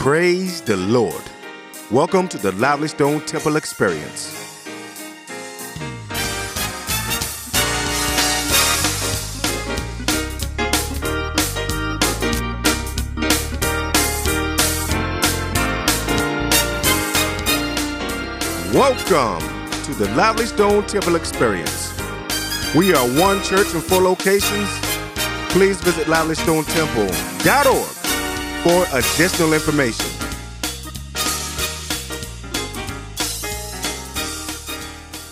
Praise the Lord. Welcome to the Lively Stone Temple Experience. Welcome to the Lively Stone Temple Experience. We are one church in four locations. Please visit livelystonetemple.org for additional information.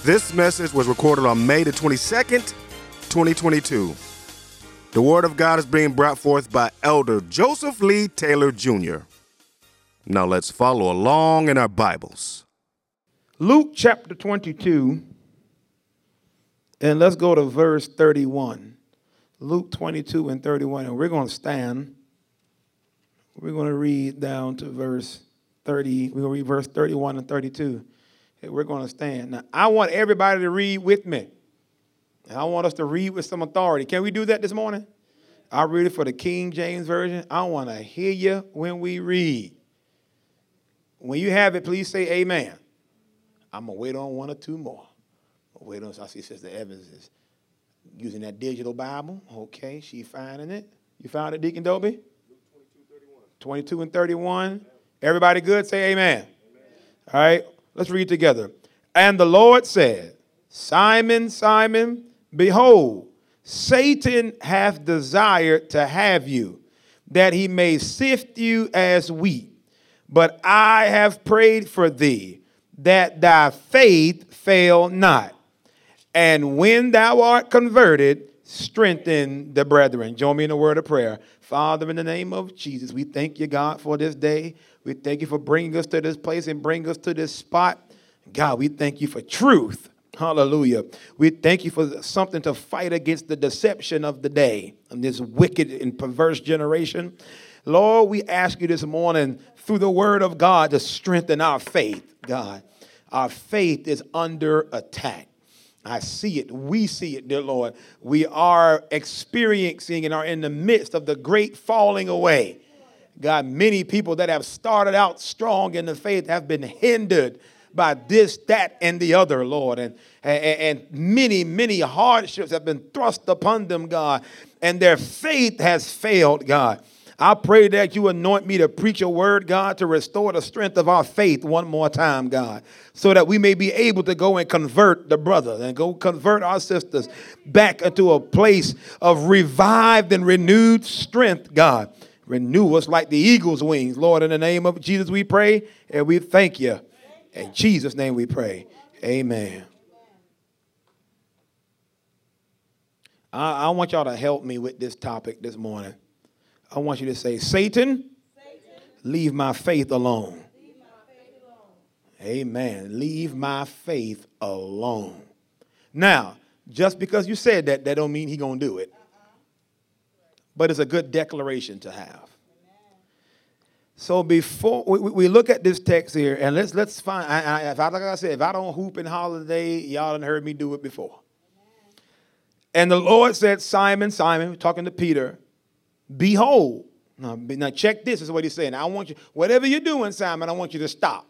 This message was recorded on May the 22nd, 2022. The Word of God is being brought forth by Elder Joseph Lee Taylor Jr. Now let's follow along in our Bibles. Luke chapter 22, and let's go to verse 31. Luke 22 and 31, and we're going to stand. We're going to read down to verse 30. We're going to read verse 31 and 32. And we're going to stand. Now, I want everybody to read with me. And I want us to read with some authority. Can we do that this morning? I read it for the King James Version. I want to hear you when we read. When you have it, please say amen. I'm going to wait on one or two more. Wait on, I see Sister Evans is using that digital Bible. Okay, she finding it. You found it, Deacon Dobie? 22 and 31. Everybody good? Say amen. amen. All right, let's read together. And the Lord said, Simon, Simon, behold, Satan hath desired to have you, that he may sift you as wheat. But I have prayed for thee, that thy faith fail not. And when thou art converted, strengthen the brethren. Join me in a word of prayer. Father, in the name of Jesus, we thank you, God, for this day. We thank you for bringing us to this place and bring us to this spot. God, we thank you for truth. Hallelujah. We thank you for something to fight against the deception of the day and this wicked and perverse generation. Lord, we ask you this morning through the word of God to strengthen our faith, God. Our faith is under attack. I see it. We see it, dear Lord. We are experiencing and are in the midst of the great falling away. God, many people that have started out strong in the faith have been hindered by this, that, and the other, Lord. And, and, and many, many hardships have been thrust upon them, God. And their faith has failed, God. I pray that you anoint me to preach a word, God, to restore the strength of our faith one more time, God, so that we may be able to go and convert the brother and go convert our sisters back into a place of revived and renewed strength, God. Renew us like the eagle's wings. Lord, in the name of Jesus, we pray and we thank you. In Jesus' name we pray. Amen. I, I want y'all to help me with this topic this morning. I want you to say, Satan, Satan leave my faith alone. Leave my faith alone. Amen. Leave my faith alone. Now, just because you said that, that don't mean he gonna do it. But it's a good declaration to have. So before we, we, look at this text here, and let's let's find. I, I, if I, like I said, if I don't hoop and holiday, y'all done heard me do it before. And the Lord said, Simon, Simon, talking to Peter, Behold. Now, now check this, this is what he's saying. I want you, whatever you're doing, Simon, I want you to stop.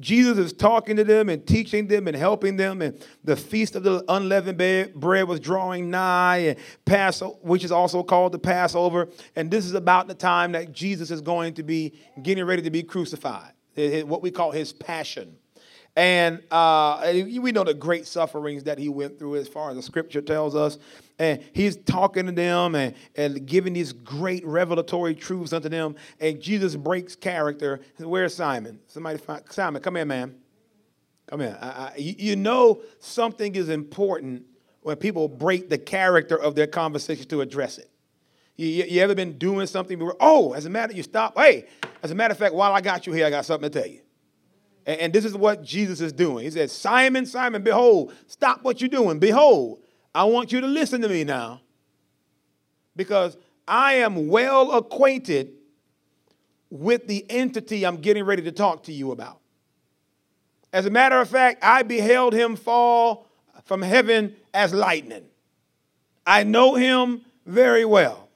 Jesus is talking to them and teaching them and helping them, and the feast of the unleavened bread was drawing nigh, and Passover, which is also called the Passover. And this is about the time that Jesus is going to be getting ready to be crucified, what we call his passion. And uh, we know the great sufferings that he went through, as far as the scripture tells us. And he's talking to them and, and giving these great revelatory truths unto them. And Jesus breaks character. Where's Simon? Somebody find Simon, come here, man. Come here. I, I, you know something is important when people break the character of their conversation to address it. You, you, ever been doing something? Where, oh, as a matter, you stop. Hey, as a matter of fact, while I got you here, I got something to tell you. And this is what Jesus is doing. He says, Simon, Simon, behold, stop what you're doing. Behold, I want you to listen to me now because I am well acquainted with the entity I'm getting ready to talk to you about. As a matter of fact, I beheld him fall from heaven as lightning. I know him very well.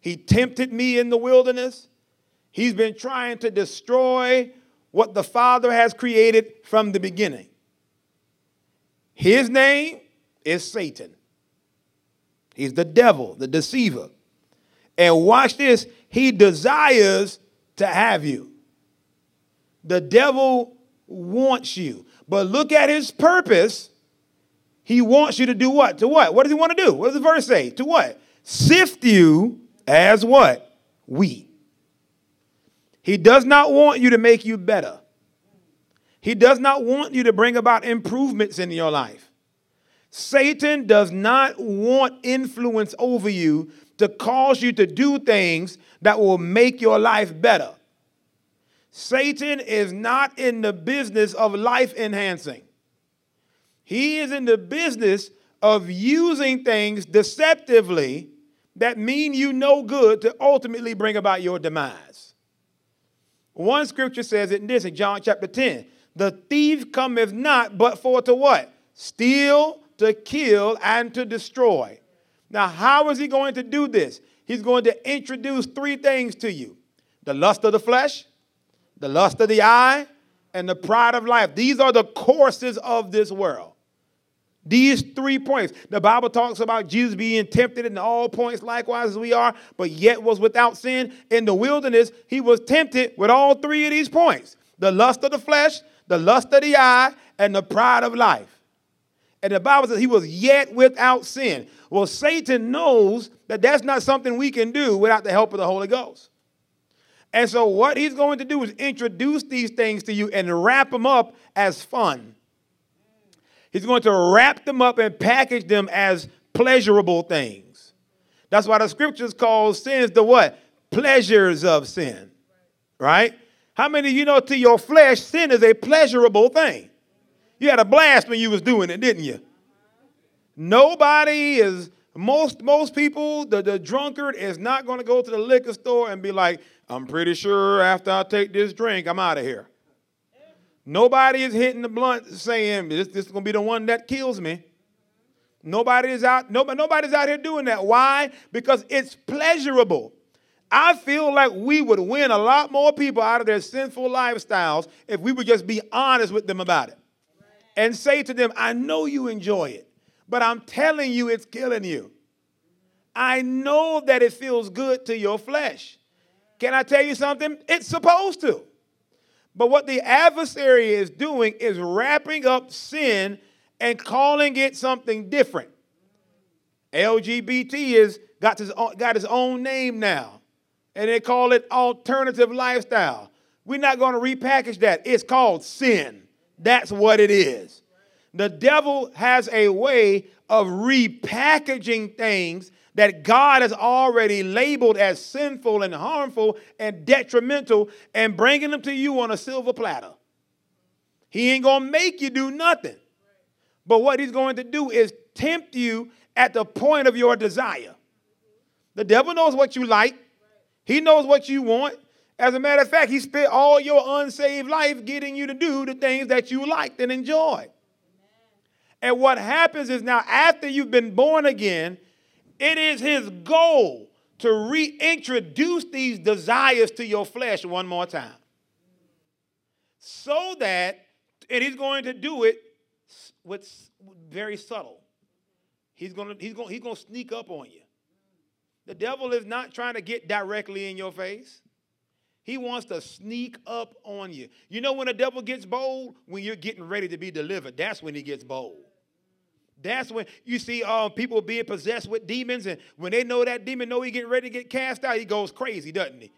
He tempted me in the wilderness. He's been trying to destroy what the Father has created from the beginning. His name is Satan. He's the devil, the deceiver. And watch this, he desires to have you. The devil wants you. But look at his purpose. He wants you to do what? To what? What does he want to do? What does the verse say? To what? Sift you as what? Wheat. He does not want you to make you better. He does not want you to bring about improvements in your life. Satan does not want influence over you to cause you to do things that will make your life better. Satan is not in the business of life enhancing. He is in the business of using things deceptively that mean you no good to ultimately bring about your demise. One scripture says it in this in John chapter 10 the thief cometh not but for to what? Steal, to kill, and to destroy. Now, how is he going to do this? He's going to introduce three things to you the lust of the flesh, the lust of the eye, and the pride of life. These are the courses of this world. These three points. The Bible talks about Jesus being tempted in all points, likewise as we are, but yet was without sin. In the wilderness, he was tempted with all three of these points the lust of the flesh, the lust of the eye, and the pride of life. And the Bible says he was yet without sin. Well, Satan knows that that's not something we can do without the help of the Holy Ghost. And so, what he's going to do is introduce these things to you and wrap them up as fun. He's going to wrap them up and package them as pleasurable things. That's why the scriptures call sins the what? Pleasures of sin. Right? How many of you know to your flesh, sin is a pleasurable thing? You had a blast when you was doing it, didn't you? Nobody is most most people, the, the drunkard is not going to go to the liquor store and be like, I'm pretty sure after I take this drink, I'm out of here. Nobody is hitting the blunt saying this, this is going to be the one that kills me. Nobody is out, nobody, nobody's out here doing that. Why? Because it's pleasurable. I feel like we would win a lot more people out of their sinful lifestyles if we would just be honest with them about it and say to them, I know you enjoy it, but I'm telling you it's killing you. I know that it feels good to your flesh. Can I tell you something? It's supposed to. But what the adversary is doing is wrapping up sin and calling it something different. LGBT is got his own, got his own name now, and they call it alternative lifestyle. We're not going to repackage that. It's called sin. That's what it is. The devil has a way of repackaging things that God has already labeled as sinful and harmful and detrimental and bringing them to you on a silver platter. He ain't going to make you do nothing. But what he's going to do is tempt you at the point of your desire. The devil knows what you like, he knows what you want. As a matter of fact, he spent all your unsaved life getting you to do the things that you liked and enjoyed. And what happens is now, after you've been born again, it is his goal to reintroduce these desires to your flesh one more time. So that, and he's going to do it with very subtle. He's going to, he's going, he's going to sneak up on you. The devil is not trying to get directly in your face. He wants to sneak up on you. You know when the devil gets bold? When you're getting ready to be delivered. That's when he gets bold. That's when you see uh, people being possessed with demons, and when they know that demon know he getting ready to get cast out, he goes crazy, doesn't he?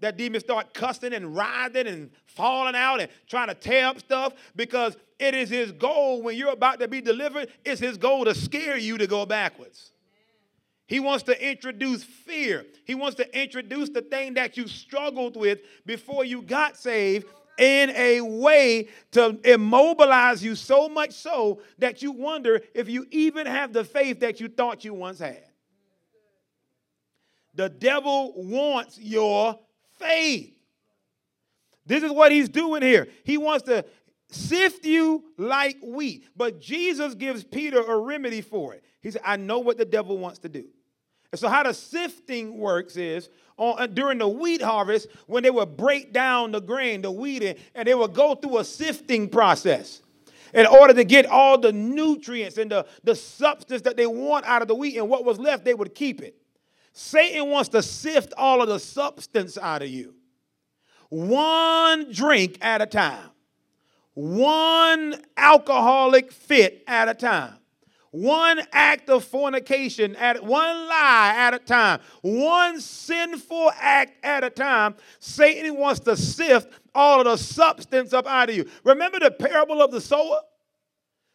That demon start cussing and writhing and falling out and trying to tear up stuff because it is his goal when you're about to be delivered. It's his goal to scare you to go backwards. He wants to introduce fear. He wants to introduce the thing that you struggled with before you got saved in a way to immobilize you so much so that you wonder if you even have the faith that you thought you once had. The devil wants your faith. This is what he's doing here. He wants to sift you like wheat. But Jesus gives Peter a remedy for it. He said, I know what the devil wants to do. And so, how the sifting works is on, uh, during the wheat harvest, when they would break down the grain, the wheat, and they would go through a sifting process in order to get all the nutrients and the, the substance that they want out of the wheat. And what was left, they would keep it. Satan wants to sift all of the substance out of you, one drink at a time, one alcoholic fit at a time one act of fornication at one lie at a time, one sinful act at a time. Satan wants to sift all of the substance up out of you. Remember the parable of the sower?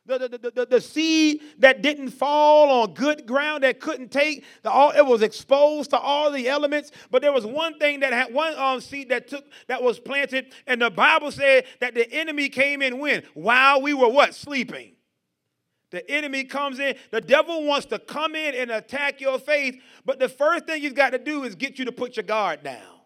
The, the, the, the, seed that didn't fall on good ground that couldn't take the all it was exposed to all the elements but there was one thing that had one um, seed that took that was planted and the bible said that the enemy came in when while we were what sleeping the enemy comes in. The devil wants to come in and attack your faith, but the first thing he's got to do is get you to put your guard down.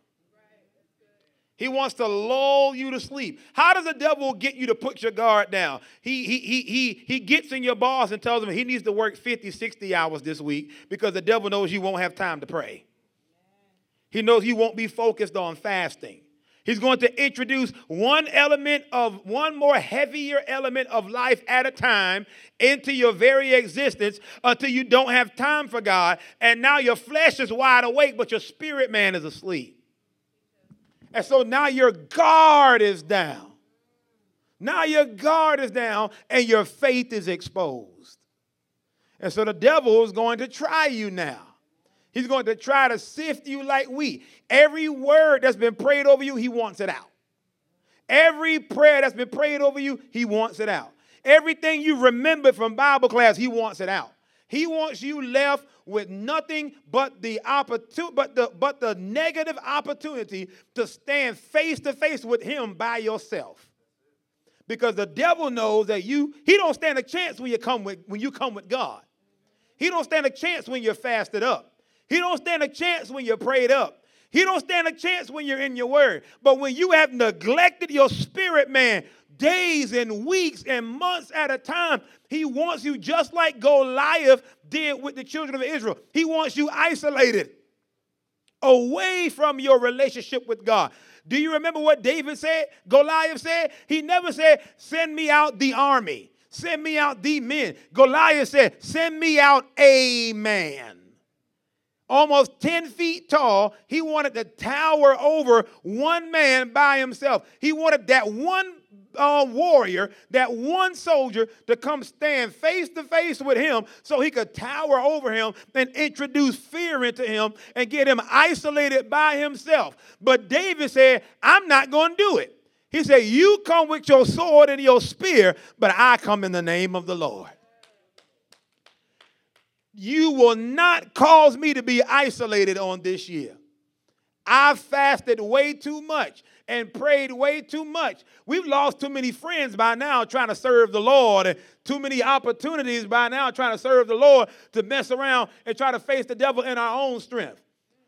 He wants to lull you to sleep. How does the devil get you to put your guard down? He, he, he, he, he gets in your boss and tells him he needs to work 50, 60 hours this week because the devil knows you won't have time to pray. He knows you won't be focused on fasting. He's going to introduce one element of one more heavier element of life at a time into your very existence until you don't have time for God. And now your flesh is wide awake, but your spirit man is asleep. And so now your guard is down. Now your guard is down and your faith is exposed. And so the devil is going to try you now. He's going to try to sift you like wheat. Every word that's been prayed over you, he wants it out. Every prayer that's been prayed over you, he wants it out. Everything you remembered from Bible class, he wants it out. He wants you left with nothing but the opportunity, but the but the negative opportunity to stand face to face with him by yourself. Because the devil knows that you, he don't stand a chance when you come with when you come with God. He don't stand a chance when you're fasted up. He don't stand a chance when you're prayed up. He don't stand a chance when you're in your word. But when you have neglected your spirit, man, days and weeks and months at a time, he wants you just like Goliath did with the children of Israel. He wants you isolated, away from your relationship with God. Do you remember what David said? Goliath said? He never said, Send me out the army, send me out the men. Goliath said, Send me out a man almost 10 feet tall. He wanted to tower over one man by himself. He wanted that one uh, warrior, that one soldier to come stand face to face with him so he could tower over him and introduce fear into him and get him isolated by himself. But David said, I'm not going to do it. He said, You come with your sword and your spear, but I come in the name of the Lord you will not cause me to be isolated on this year. I fasted way too much and prayed way too much. We've lost too many friends by now trying to serve the Lord, and too many opportunities by now trying to serve the Lord to mess around and try to face the devil in our own strength.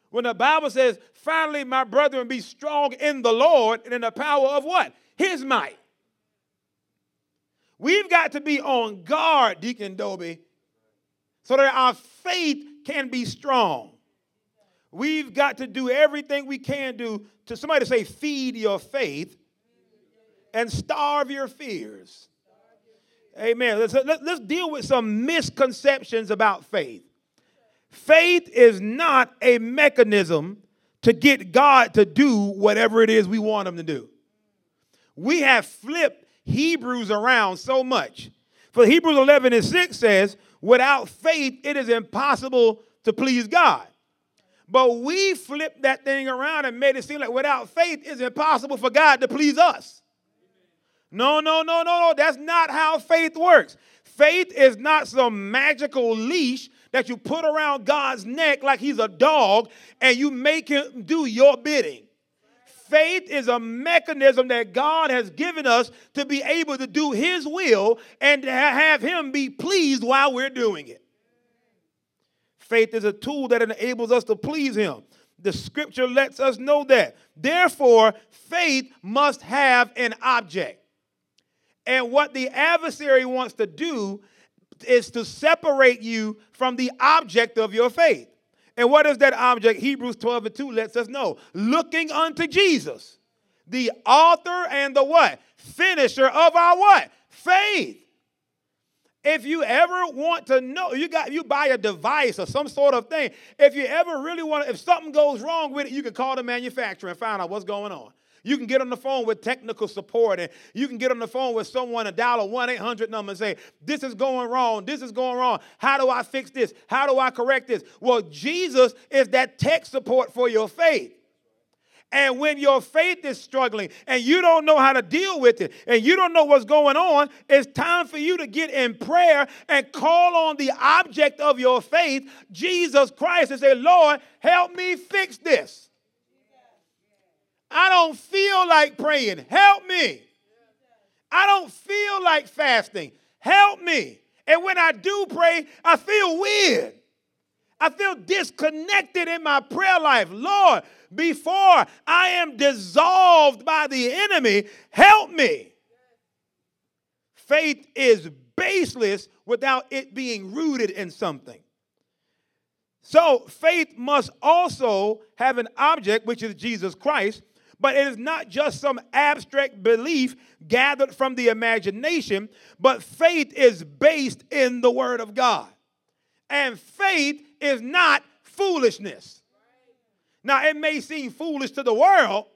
When the Bible says, finally, my brethren, be strong in the Lord and in the power of what? His might. We've got to be on guard, Deacon Dobie, so that our faith can be strong. We've got to do everything we can do to somebody say, feed your faith and starve your fears. Amen. Let's, let's deal with some misconceptions about faith. Faith is not a mechanism to get God to do whatever it is we want him to do. We have flipped Hebrews around so much. For Hebrews 11 and 6 says, Without faith, it is impossible to please God. But we flipped that thing around and made it seem like without faith, it's impossible for God to please us. No, no, no, no, no. That's not how faith works. Faith is not some magical leash that you put around God's neck like he's a dog and you make him do your bidding faith is a mechanism that God has given us to be able to do His will and to have Him be pleased while we're doing it. Faith is a tool that enables us to please Him. The scripture lets us know that. Therefore, faith must have an object. And what the adversary wants to do is to separate you from the object of your faith. And what is that object? Hebrews 12 and 2 lets us know. Looking unto Jesus, the author and the what? Finisher of our what? Faith. If you ever want to know, you got you buy a device or some sort of thing. If you ever really want to, if something goes wrong with it, you can call the manufacturer and find out what's going on. You can get on the phone with technical support and you can get on the phone with someone and dial a 1 800 number and say, This is going wrong. This is going wrong. How do I fix this? How do I correct this? Well, Jesus is that tech support for your faith. And when your faith is struggling and you don't know how to deal with it and you don't know what's going on, it's time for you to get in prayer and call on the object of your faith, Jesus Christ, and say, Lord, help me fix this. I don't feel like praying. Help me. I don't feel like fasting. Help me. And when I do pray, I feel weird. I feel disconnected in my prayer life. Lord, before I am dissolved by the enemy, help me. Faith is baseless without it being rooted in something. So, faith must also have an object, which is Jesus Christ, but it is not just some abstract belief gathered from the imagination, but faith is based in the Word of God. And faith is not foolishness. Now, it may seem foolish to the world,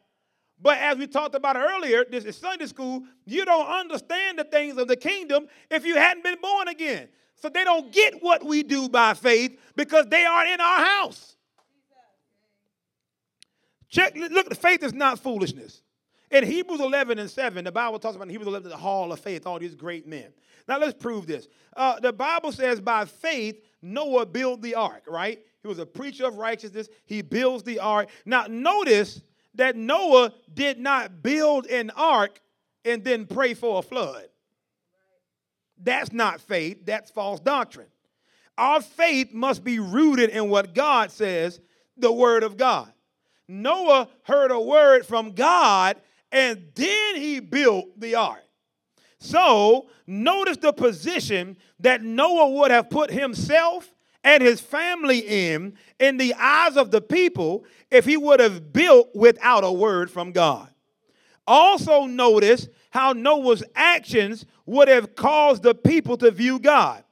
but as we talked about earlier, this is Sunday school, you don't understand the things of the kingdom if you hadn't been born again. So they don't get what we do by faith because they aren't in our house. Check, look, faith is not foolishness. In Hebrews 11 and 7, the Bible talks about in Hebrews 11 the hall of faith, all these great men. Now let's prove this. Uh, the Bible says by faith, Noah built the ark, right? He was a preacher of righteousness. He builds the ark. Now notice that Noah did not build an ark and then pray for a flood. That's not faith, that's false doctrine. Our faith must be rooted in what God says, the Word of God. Noah heard a word from God and then he built the ark. So, notice the position that Noah would have put himself and his family in in the eyes of the people if he would have built without a word from God. Also, notice how Noah's actions would have caused the people to view God.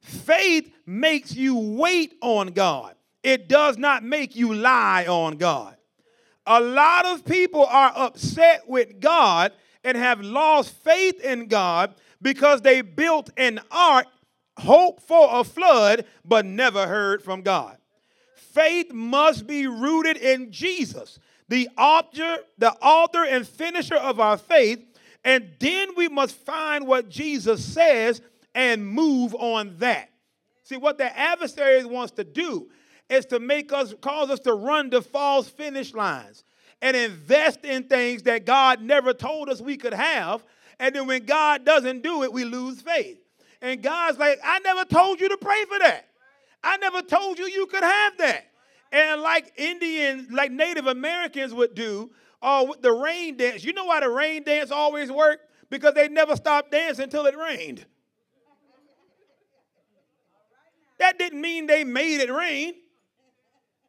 Faith makes you wait on God, it does not make you lie on God. A lot of people are upset with God and have lost faith in God because they built an ark, hope for a flood, but never heard from God. Faith must be rooted in Jesus, the author, the author and finisher of our faith, and then we must find what Jesus says and move on that. See, what the adversary wants to do is to make us, cause us to run to false finish lines and invest in things that God never told us we could have. And then when God doesn't do it, we lose faith. And God's like, I never told you to pray for that. I never told you you could have that. And like Indians, like Native Americans would do, uh, with the rain dance. You know why the rain dance always worked? Because they never stopped dancing until it rained. That didn't mean they made it rain.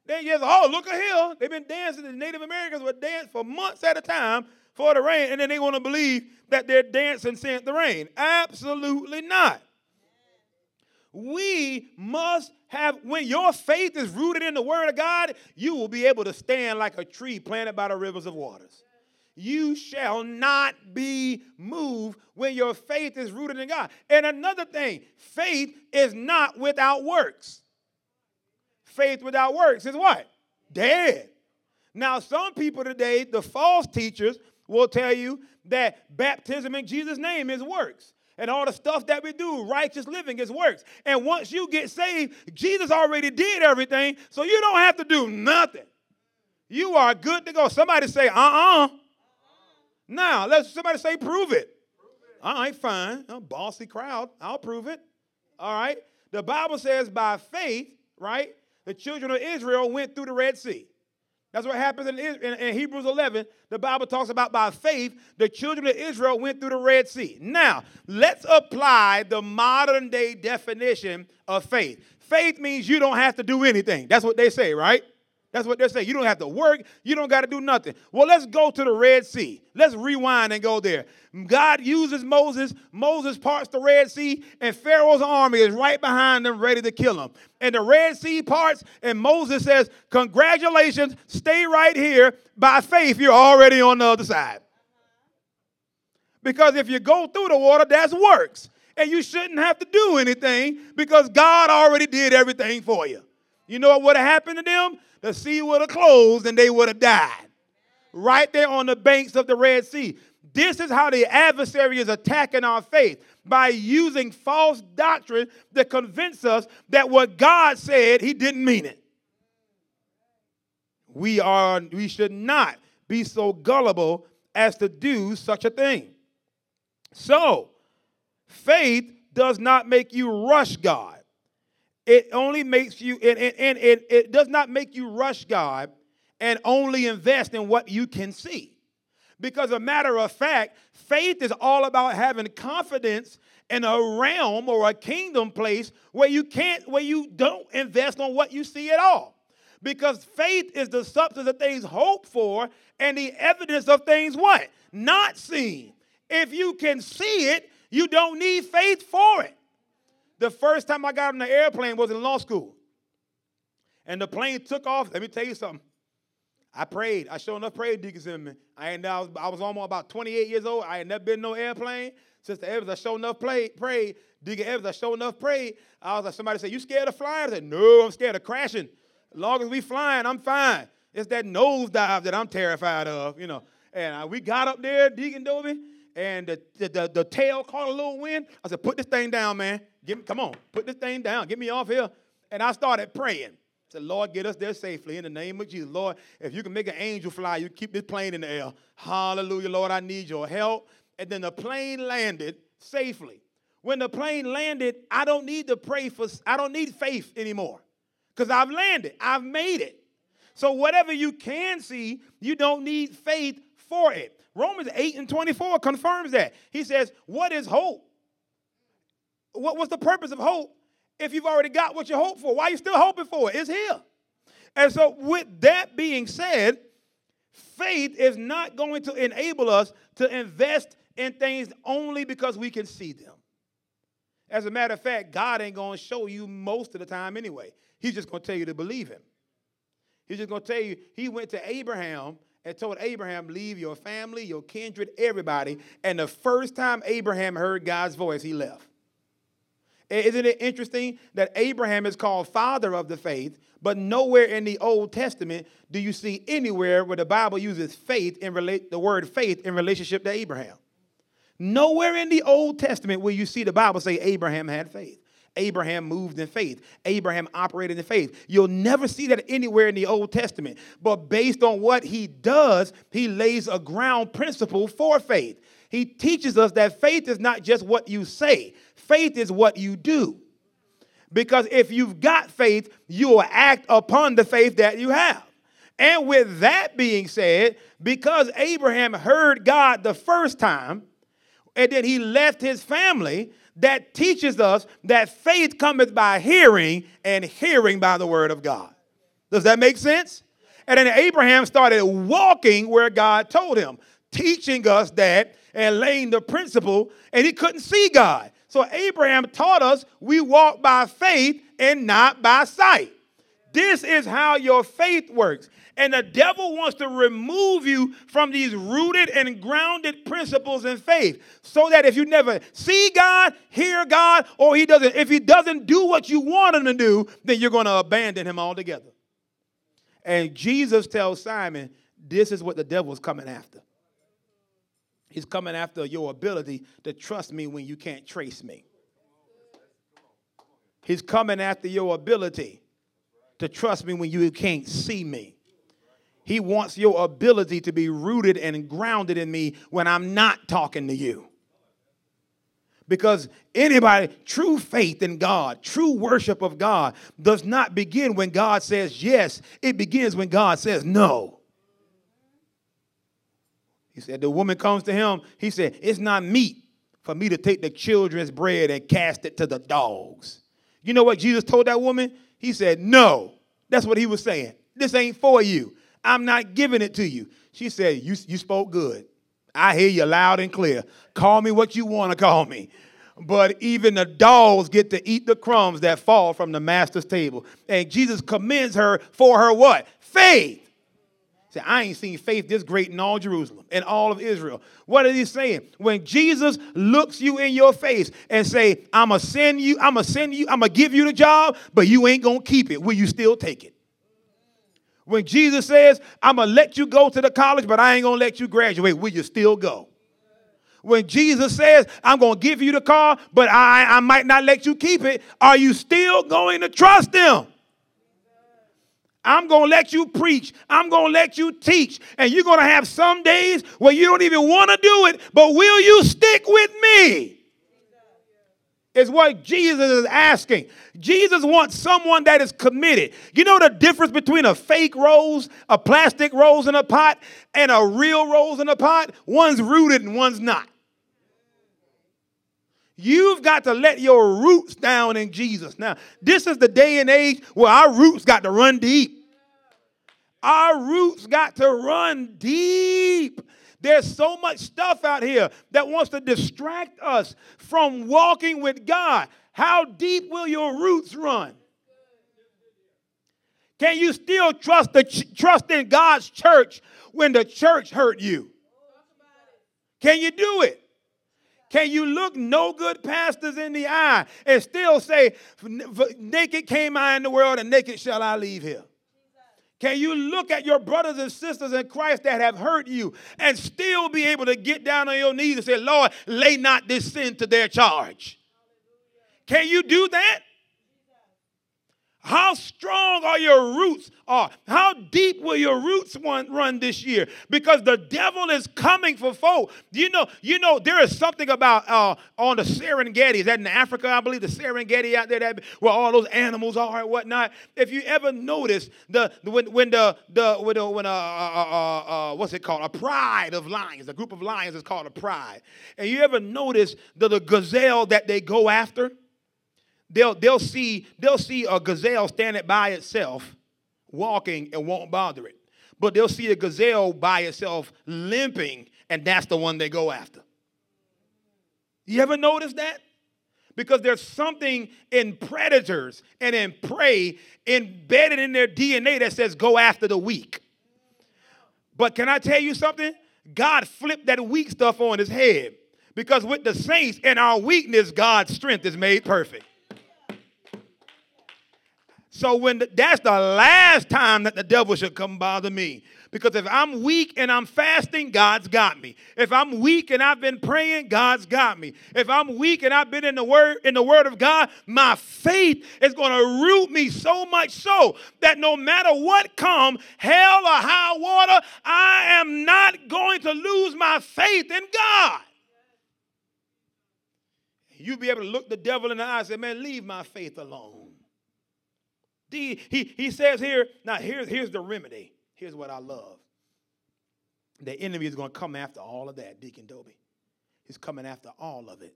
They just, oh, look at here. They've been dancing. The Native Americans would dance for months at a time for the rain, and then they want to believe that their dancing sent the rain. Absolutely not. We must have, when your faith is rooted in the Word of God, you will be able to stand like a tree planted by the rivers of waters. You shall not be moved when your faith is rooted in God. And another thing, faith is not without works faith without works is what? Dead. Now, some people today, the false teachers, will tell you that baptism in Jesus' name is works. And all the stuff that we do, righteous living, is works. And once you get saved, Jesus already did everything, so you don't have to do nothing. You are good to go. Somebody say, uh uh-uh. uh Now, let somebody say, prove it. All right, fine. A bossy crowd. I'll prove it. All right. The Bible says by faith, right? The children of Israel went through the Red Sea. That's what happens in, in, in, Hebrews 11. The Bible talks about by faith, the children of Israel went through the Red Sea. Now, let's apply the modern day definition of faith. Faith means you don't have to do anything. That's what they say, right? That's what they're saying. You don't have to work. You don't got to do nothing. Well, let's go to the Red Sea. Let's rewind and go there. God uses Moses. Moses parts the Red Sea, and Pharaoh's army is right behind them, ready to kill him. And the Red Sea parts, and Moses says, Congratulations, stay right here. By faith, you're already on the other side. Because if you go through the water, that's works. And you shouldn't have to do anything because God already did everything for you. You know what would have happened to them? The sea would have closed and they would have died. Right there on the banks of the Red Sea. This is how the adversary is attacking our faith by using false doctrine to convince us that what God said, he didn't mean it. We are we should not be so gullible as to do such a thing. So, faith does not make you rush God. It only makes you, and, and, and it, it does not make you rush God and only invest in what you can see. Because a matter of fact, faith is all about having confidence in a realm or a kingdom place where you can't, where you don't invest on what you see at all. Because faith is the substance of things hoped for and the evidence of things what? Not seen. If you can see it, you don't need faith for it. The first time I got on the airplane was in law school. And the plane took off. Let me tell you something. I prayed. I sure enough prayed, Deacon Zimmerman. I, ain't, I, was, I was almost about 28 years old. I had never been no airplane. Sister Evans, I sure enough played, prayed. Deacon Evans, I sure enough prayed. I was like, somebody said, you scared of flying? I said, no, I'm scared of crashing. As long as we flying, I'm fine. It's that nosedive that I'm terrified of, you know. And uh, we got up there, Deacon Dobie, and the, the, the, the tail caught a little wind. I said, put this thing down, man. Give me, come on, put this thing down. Get me off here. And I started praying. I said, Lord, get us there safely in the name of Jesus. Lord, if you can make an angel fly, you keep this plane in the air. Hallelujah, Lord, I need your help. And then the plane landed safely. When the plane landed, I don't need to pray for, I don't need faith anymore because I've landed, I've made it. So whatever you can see, you don't need faith for it. Romans 8 and 24 confirms that. He says, What is hope? what, what's the purpose of hope if you've already got what you hope for? Why are you still hoping for it? It's here. And so, with that being said, faith is not going to enable us to invest in things only because we can see them. As a matter of fact, God ain't going to show you most of the time anyway. He's just going to tell you to believe him. He's just going to tell you, he went to Abraham and told Abraham, Leave your family, your kindred, everybody. And the first time Abraham heard God's voice, he left. Isn't it interesting that Abraham is called father of the faith, but nowhere in the Old Testament do you see anywhere where the Bible uses faith in relate the word faith in relationship to Abraham? Nowhere in the Old Testament will you see the Bible say Abraham had faith. Abraham moved in faith. Abraham operated in faith. You'll never see that anywhere in the Old Testament. But based on what he does, he lays a ground principle for faith. He teaches us that faith is not just what you say, faith is what you do. Because if you've got faith, you will act upon the faith that you have. And with that being said, because Abraham heard God the first time, and then he left his family, that teaches us that faith cometh by hearing, and hearing by the word of God. Does that make sense? And then Abraham started walking where God told him, teaching us that and laying the principle, and he couldn't see God. So Abraham taught us we walk by faith and not by sight. This is how your faith works. And the devil wants to remove you from these rooted and grounded principles in faith so that if you never see God, hear God, or he doesn't, if he doesn't do what you want him to do, then you're going to abandon him altogether. And Jesus tells Simon, this is what the devil's coming after. He's coming after your ability to trust me when you can't trace me. He's coming after your ability to trust me when you can't see me. He wants your ability to be rooted and grounded in me when I'm not talking to you. Because anybody, true faith in God, true worship of God, does not begin when God says yes, it begins when God says no. He said, The woman comes to him. He said, It's not meat for me to take the children's bread and cast it to the dogs. You know what Jesus told that woman? He said, No. That's what he was saying. This ain't for you. I'm not giving it to you. She said, You, you spoke good. I hear you loud and clear. Call me what you want to call me. But even the dogs get to eat the crumbs that fall from the master's table. And Jesus commends her for her what? Faith. Say, I ain't seen faith this great in all Jerusalem and all of Israel. What is he saying? When Jesus looks you in your face and say, I'ma send you, I'ma send you, I'ma give you the job, but you ain't gonna keep it. Will you still take it? When Jesus says, I'ma let you go to the college, but I ain't gonna let you graduate, will you still go? When Jesus says, I'm gonna give you the car, but I, I might not let you keep it, are you still going to trust him? I'm going to let you preach. I'm going to let you teach. And you're going to have some days where you don't even want to do it, but will you stick with me? Is what Jesus is asking. Jesus wants someone that is committed. You know the difference between a fake rose, a plastic rose in a pot, and a real rose in a pot? One's rooted and one's not. You've got to let your roots down in Jesus. Now, this is the day and age where our roots got to run deep. Our roots got to run deep. There's so much stuff out here that wants to distract us from walking with God. How deep will your roots run? Can you still trust the ch- trust in God's church when the church hurt you? Can you do it? Can you look no good pastors in the eye and still say, Naked came I in the world and naked shall I leave here? Can you look at your brothers and sisters in Christ that have hurt you and still be able to get down on your knees and say, Lord, lay not this sin to their charge? Can you do that? How strong are your roots? Are how deep will your roots run this year? Because the devil is coming for folk. You know, you know there is something about uh, on the Serengeti. Is that in Africa? I believe the Serengeti out there, that where all those animals are and whatnot. If you ever notice the when when the the when, the, when uh, uh, uh, what's it called? A pride of lions. A group of lions is called a pride. And you ever notice the, the gazelle that they go after? They'll, they'll, see, they'll see a gazelle standing by itself, walking, and won't bother it. But they'll see a gazelle by itself limping, and that's the one they go after. You ever notice that? Because there's something in predators and in prey embedded in their DNA that says go after the weak. But can I tell you something? God flipped that weak stuff on his head. Because with the saints and our weakness, God's strength is made perfect. So when the, that's the last time that the devil should come bother me. Because if I'm weak and I'm fasting, God's got me. If I'm weak and I've been praying, God's got me. If I'm weak and I've been in the word in the word of God, my faith is going to root me so much so that no matter what come, hell or high water, I am not going to lose my faith in God. You'll be able to look the devil in the eye and say, man, leave my faith alone. He, he, he says here, now here's, here's the remedy. Here's what I love. The enemy is going to come after all of that, Deacon Dobie. He's coming after all of it.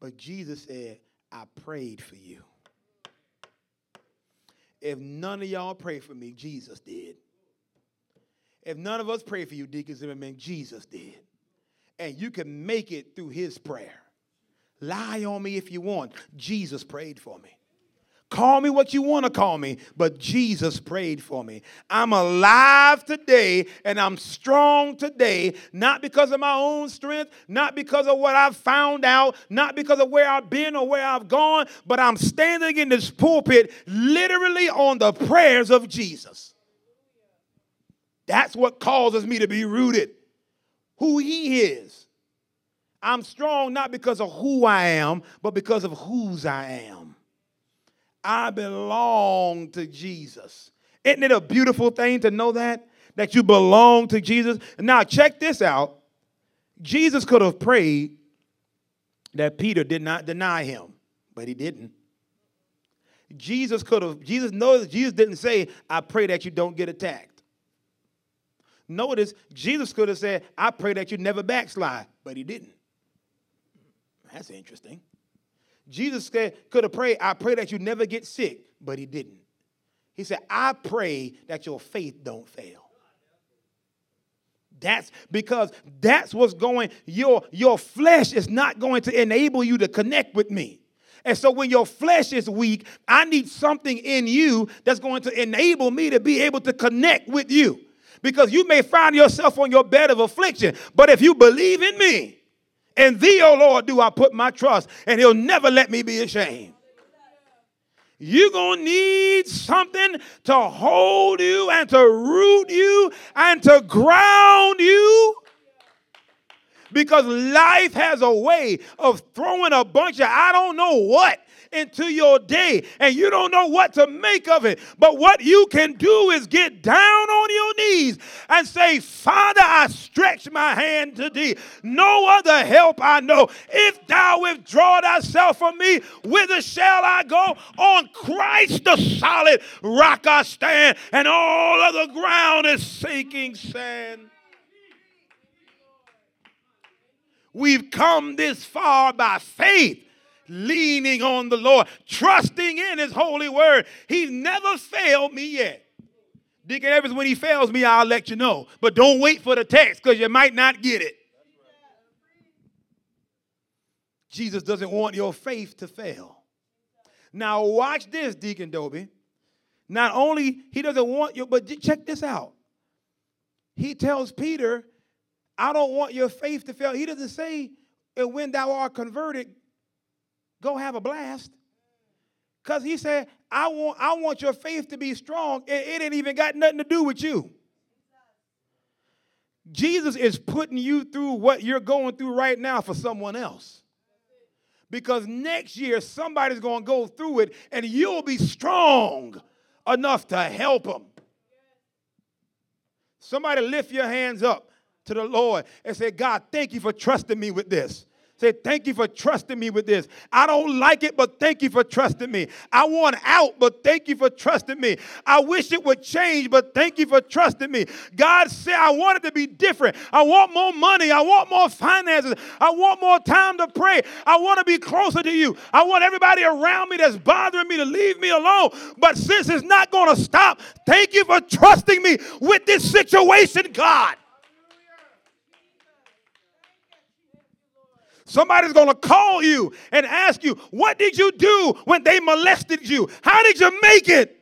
But Jesus said, I prayed for you. If none of y'all pray for me, Jesus did. If none of us pray for you, Deacon Zimmerman, Jesus did. And you can make it through his prayer. Lie on me if you want. Jesus prayed for me. Call me what you want to call me, but Jesus prayed for me. I'm alive today and I'm strong today, not because of my own strength, not because of what I've found out, not because of where I've been or where I've gone, but I'm standing in this pulpit literally on the prayers of Jesus. That's what causes me to be rooted, who He is. I'm strong not because of who I am, but because of whose I am. I belong to Jesus. Isn't it a beautiful thing to know that? That you belong to Jesus? Now, check this out. Jesus could have prayed that Peter did not deny him, but he didn't. Jesus could have, Jesus knows, Jesus didn't say, I pray that you don't get attacked. Notice, Jesus could have said, I pray that you never backslide, but he didn't. That's interesting. Jesus could have prayed, I pray that you never get sick, but he didn't. He said, I pray that your faith don't fail. That's because that's what's going, your, your flesh is not going to enable you to connect with me. And so when your flesh is weak, I need something in you that's going to enable me to be able to connect with you. Because you may find yourself on your bed of affliction, but if you believe in me, in thee, O Lord, do I put my trust, and he'll never let me be ashamed. You're going to need something to hold you and to root you and to ground you. Because life has a way of throwing a bunch of I don't know what into your day and you don't know what to make of it. But what you can do is get down on your knees and say, Father, I stretch my hand to thee. No other help I know. If thou withdraw thyself from me, whither shall I go? On Christ the solid rock I stand, and all other ground is sinking sand. We've come this far by faith leaning on the Lord, trusting in His holy word. He's never failed me yet. Deacon Evans, when he fails me, I'll let you know. But don't wait for the text because you might not get it. Jesus doesn't want your faith to fail. Now, watch this, Deacon Dobie. Not only he doesn't want you, but check this out. He tells Peter, I don't want your faith to fail. He doesn't say, and when thou art converted, go have a blast. Because he said, I want, I want your faith to be strong. It, it ain't even got nothing to do with you. Jesus is putting you through what you're going through right now for someone else. Because next year, somebody's going to go through it and you'll be strong enough to help them. Somebody lift your hands up to the Lord and say, God, thank you for trusting me with this. Say, thank you for trusting me with this. I don't like it, but thank you for trusting me. I want out, but thank you for trusting me. I wish it would change, but thank you for trusting me. God said, I want it to be different. I want more money. I want more finances. I want more time to pray. I want to be closer to you. I want everybody around me that's bothering me to leave me alone. But since it's not going to stop, thank you for trusting me with this situation, God. Somebody's going to call you and ask you, What did you do when they molested you? How did you make it?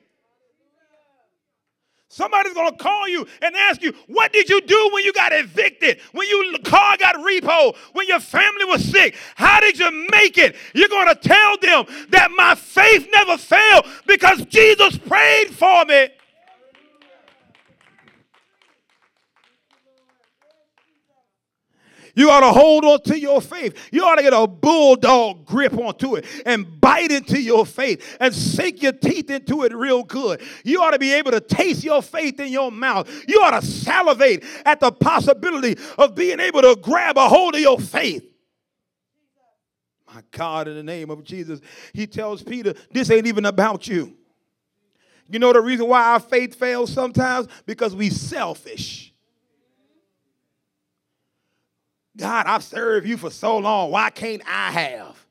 Somebody's going to call you and ask you, What did you do when you got evicted? When your car got repo? When your family was sick? How did you make it? You're going to tell them that my faith never failed because Jesus prayed for me. You ought to hold on to your faith. You ought to get a bulldog grip onto it and bite into your faith and sink your teeth into it real good. You ought to be able to taste your faith in your mouth. You ought to salivate at the possibility of being able to grab a hold of your faith. My God, in the name of Jesus, he tells Peter, This ain't even about you. You know the reason why our faith fails sometimes? Because we selfish. God, I've served you for so long. Why can't I have?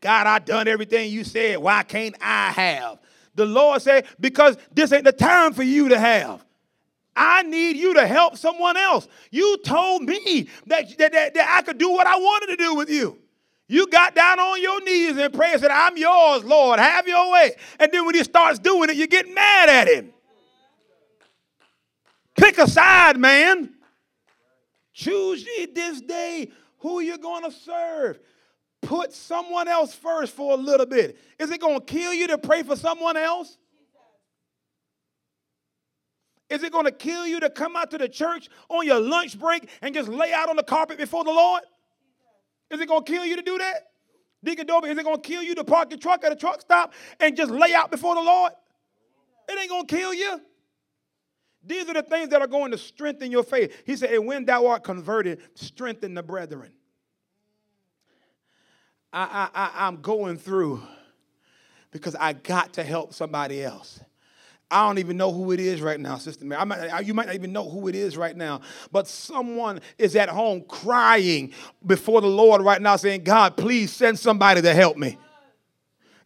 God, I've done everything you said. Why can't I have? The Lord said, because this ain't the time for you to have. I need you to help someone else. You told me that, that, that, that I could do what I wanted to do with you. You got down on your knees and prayed and said, I'm yours, Lord. Have your way. And then when he starts doing it, you get mad at him. Pick a side, man. Choose ye this day who you're going to serve. Put someone else first for a little bit. Is it going to kill you to pray for someone else? Is it going to kill you to come out to the church on your lunch break and just lay out on the carpet before the Lord? Is it going to kill you to do that? Deacon Dobie, is it going to kill you to park your truck at a truck stop and just lay out before the Lord? It ain't going to kill you. These are the things that are going to strengthen your faith. He said, And when thou art converted, strengthen the brethren. I, I, I, I'm going through because I got to help somebody else. I don't even know who it is right now, Sister Mary. Might, you might not even know who it is right now, but someone is at home crying before the Lord right now saying, God, please send somebody to help me.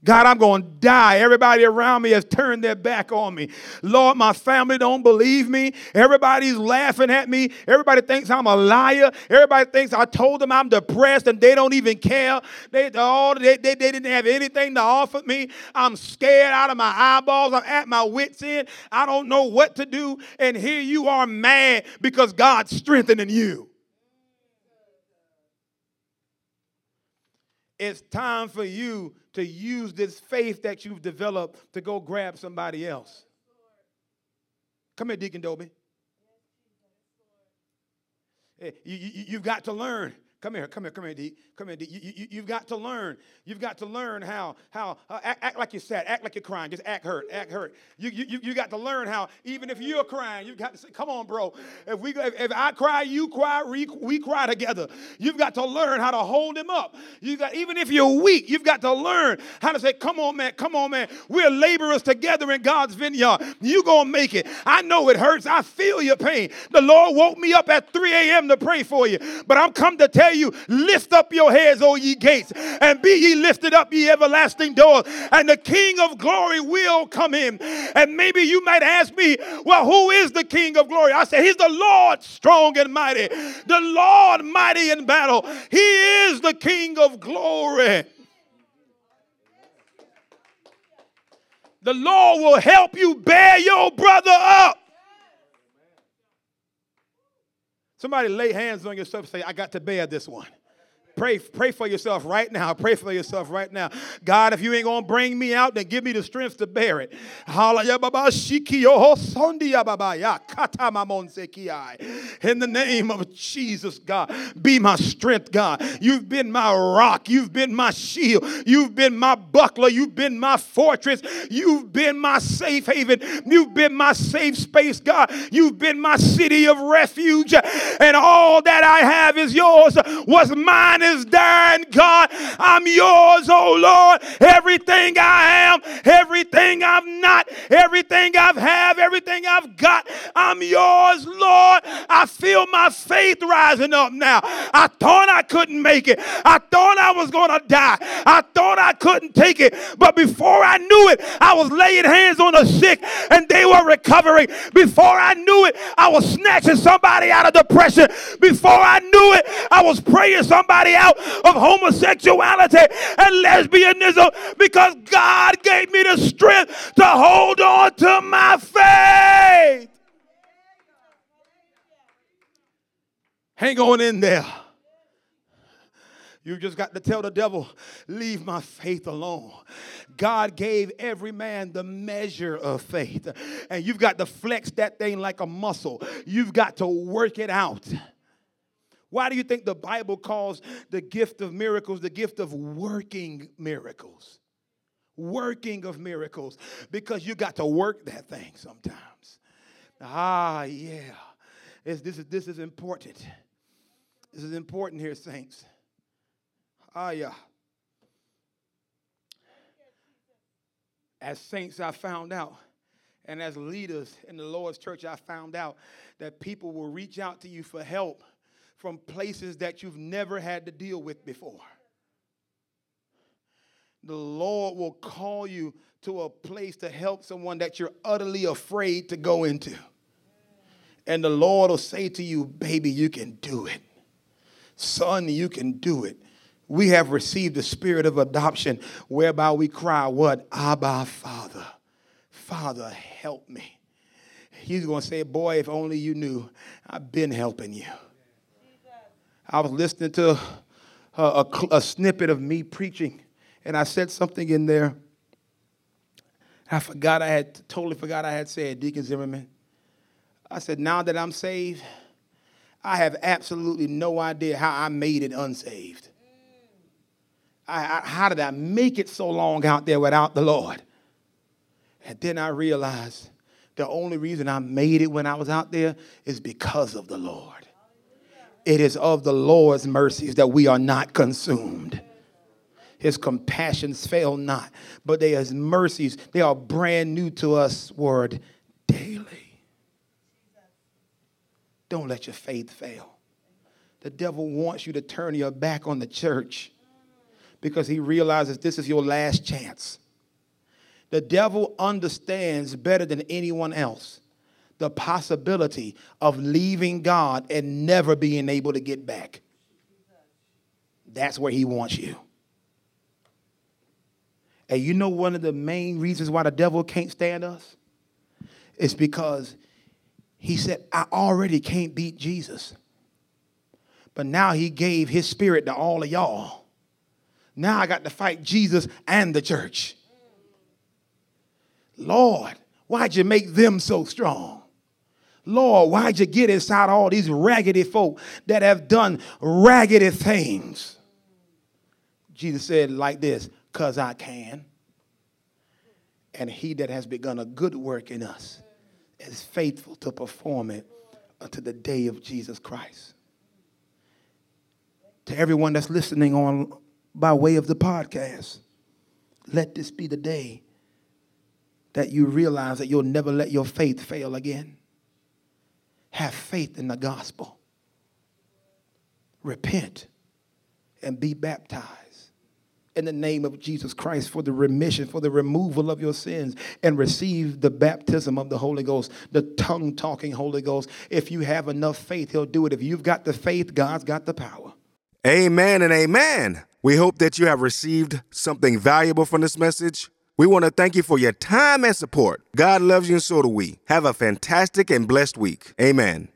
God, I'm going to die. Everybody around me has turned their back on me. Lord, my family don't believe me. Everybody's laughing at me. Everybody thinks I'm a liar. Everybody thinks I told them I'm depressed and they don't even care. They, all, they, they, they didn't have anything to offer me. I'm scared out of my eyeballs. I'm at my wits' end. I don't know what to do. And here you are mad because God's strengthening you. It's time for you to use this faith that you've developed to go grab somebody else. Come here, Deacon Dobie. Eh, you, you, you've got to learn Come here, come here, come here, D. Come here, D. You, you, have got to learn. You've got to learn how, how uh, act, act, like you're sad, act like you're crying, just act hurt, act hurt. You, you, you got to learn how, even if you're crying, you've got to say, come on, bro. If, we, if, if I cry, you cry, we, we cry together. You've got to learn how to hold him up. You got, even if you're weak, you've got to learn how to say, come on, man, come on, man. We're laborers together in God's vineyard. You going to make it. I know it hurts. I feel your pain. The Lord woke me up at 3 a.m. to pray for you, but I'm come to tell you, lift up your heads, O ye gates, and be ye lifted up, ye everlasting doors, and the King of glory will come in. And maybe you might ask me, well, who is the King of glory? I say, He's the Lord strong and mighty, the Lord mighty in battle. He is the King of glory. The Lord will help you bear your brother up. Somebody lay hands on yourself and say, I got to bear this one. Pray, pray for yourself right now. Pray for yourself right now. God, if you ain't gonna bring me out, then give me the strength to bear it. In the name of Jesus, God, be my strength, God. You've been my rock. You've been my shield. You've been my buckler. You've been my fortress. You've been my safe haven. You've been my safe space, God. You've been my city of refuge. And all that I have is yours. Was mine is thine, God. I'm yours, oh Lord. Everything I am, everything I've not, everything I've have, everything I've got, I'm yours, Lord. I feel my faith rising up now. I thought I couldn't make it. I thought I was going to die. I thought I couldn't take it. But before I knew it, I was laying hands on the sick and they were recovering. Before I knew it, I was snatching somebody out of depression. Before I knew it, I was praying somebody out of homosexuality and lesbianism because God gave me the strength to hold on to my faith. Hang on in there. You just got to tell the devil, leave my faith alone. God gave every man the measure of faith. And you've got to flex that thing like a muscle. You've got to work it out. Why do you think the Bible calls the gift of miracles the gift of working miracles? Working of miracles. Because you got to work that thing sometimes. Ah, yeah. It's, this, is, this is important. This is important here, saints. Ah, yeah. As saints, I found out, and as leaders in the Lord's church, I found out that people will reach out to you for help from places that you've never had to deal with before. The Lord will call you to a place to help someone that you're utterly afraid to go into. And the Lord will say to you, Baby, you can do it. Son, you can do it. We have received the spirit of adoption whereby we cry, What? Abba, Father. Father, help me. He's going to say, Boy, if only you knew, I've been helping you. I was listening to a, a, a snippet of me preaching, and I said something in there. I forgot I had totally forgot I had said, Deacon Zimmerman. I said, now that I'm saved, I have absolutely no idea how I made it unsaved. I, I, how did I make it so long out there without the Lord? And then I realized the only reason I made it when I was out there is because of the Lord. It is of the Lord's mercies that we are not consumed. His compassions fail not, but they his mercies. They are brand new to us, word, daily. Don't let your faith fail. The devil wants you to turn your back on the church because he realizes this is your last chance. The devil understands better than anyone else the possibility of leaving God and never being able to get back. That's where he wants you. And you know one of the main reasons why the devil can't stand us? It's because he said, I already can't beat Jesus. But now he gave his spirit to all of y'all. Now I got to fight Jesus and the church. Lord, why'd you make them so strong? Lord, why'd you get inside all these raggedy folk that have done raggedy things? Jesus said like this, because I can. And he that has begun a good work in us is faithful to perform it unto the day of Jesus Christ. To everyone that's listening on by way of the podcast, let this be the day that you realize that you'll never let your faith fail again. Have faith in the gospel. Repent and be baptized in the name of Jesus Christ for the remission, for the removal of your sins, and receive the baptism of the Holy Ghost, the tongue talking Holy Ghost. If you have enough faith, He'll do it. If you've got the faith, God's got the power. Amen and amen. We hope that you have received something valuable from this message. We want to thank you for your time and support. God loves you and so do we. Have a fantastic and blessed week. Amen.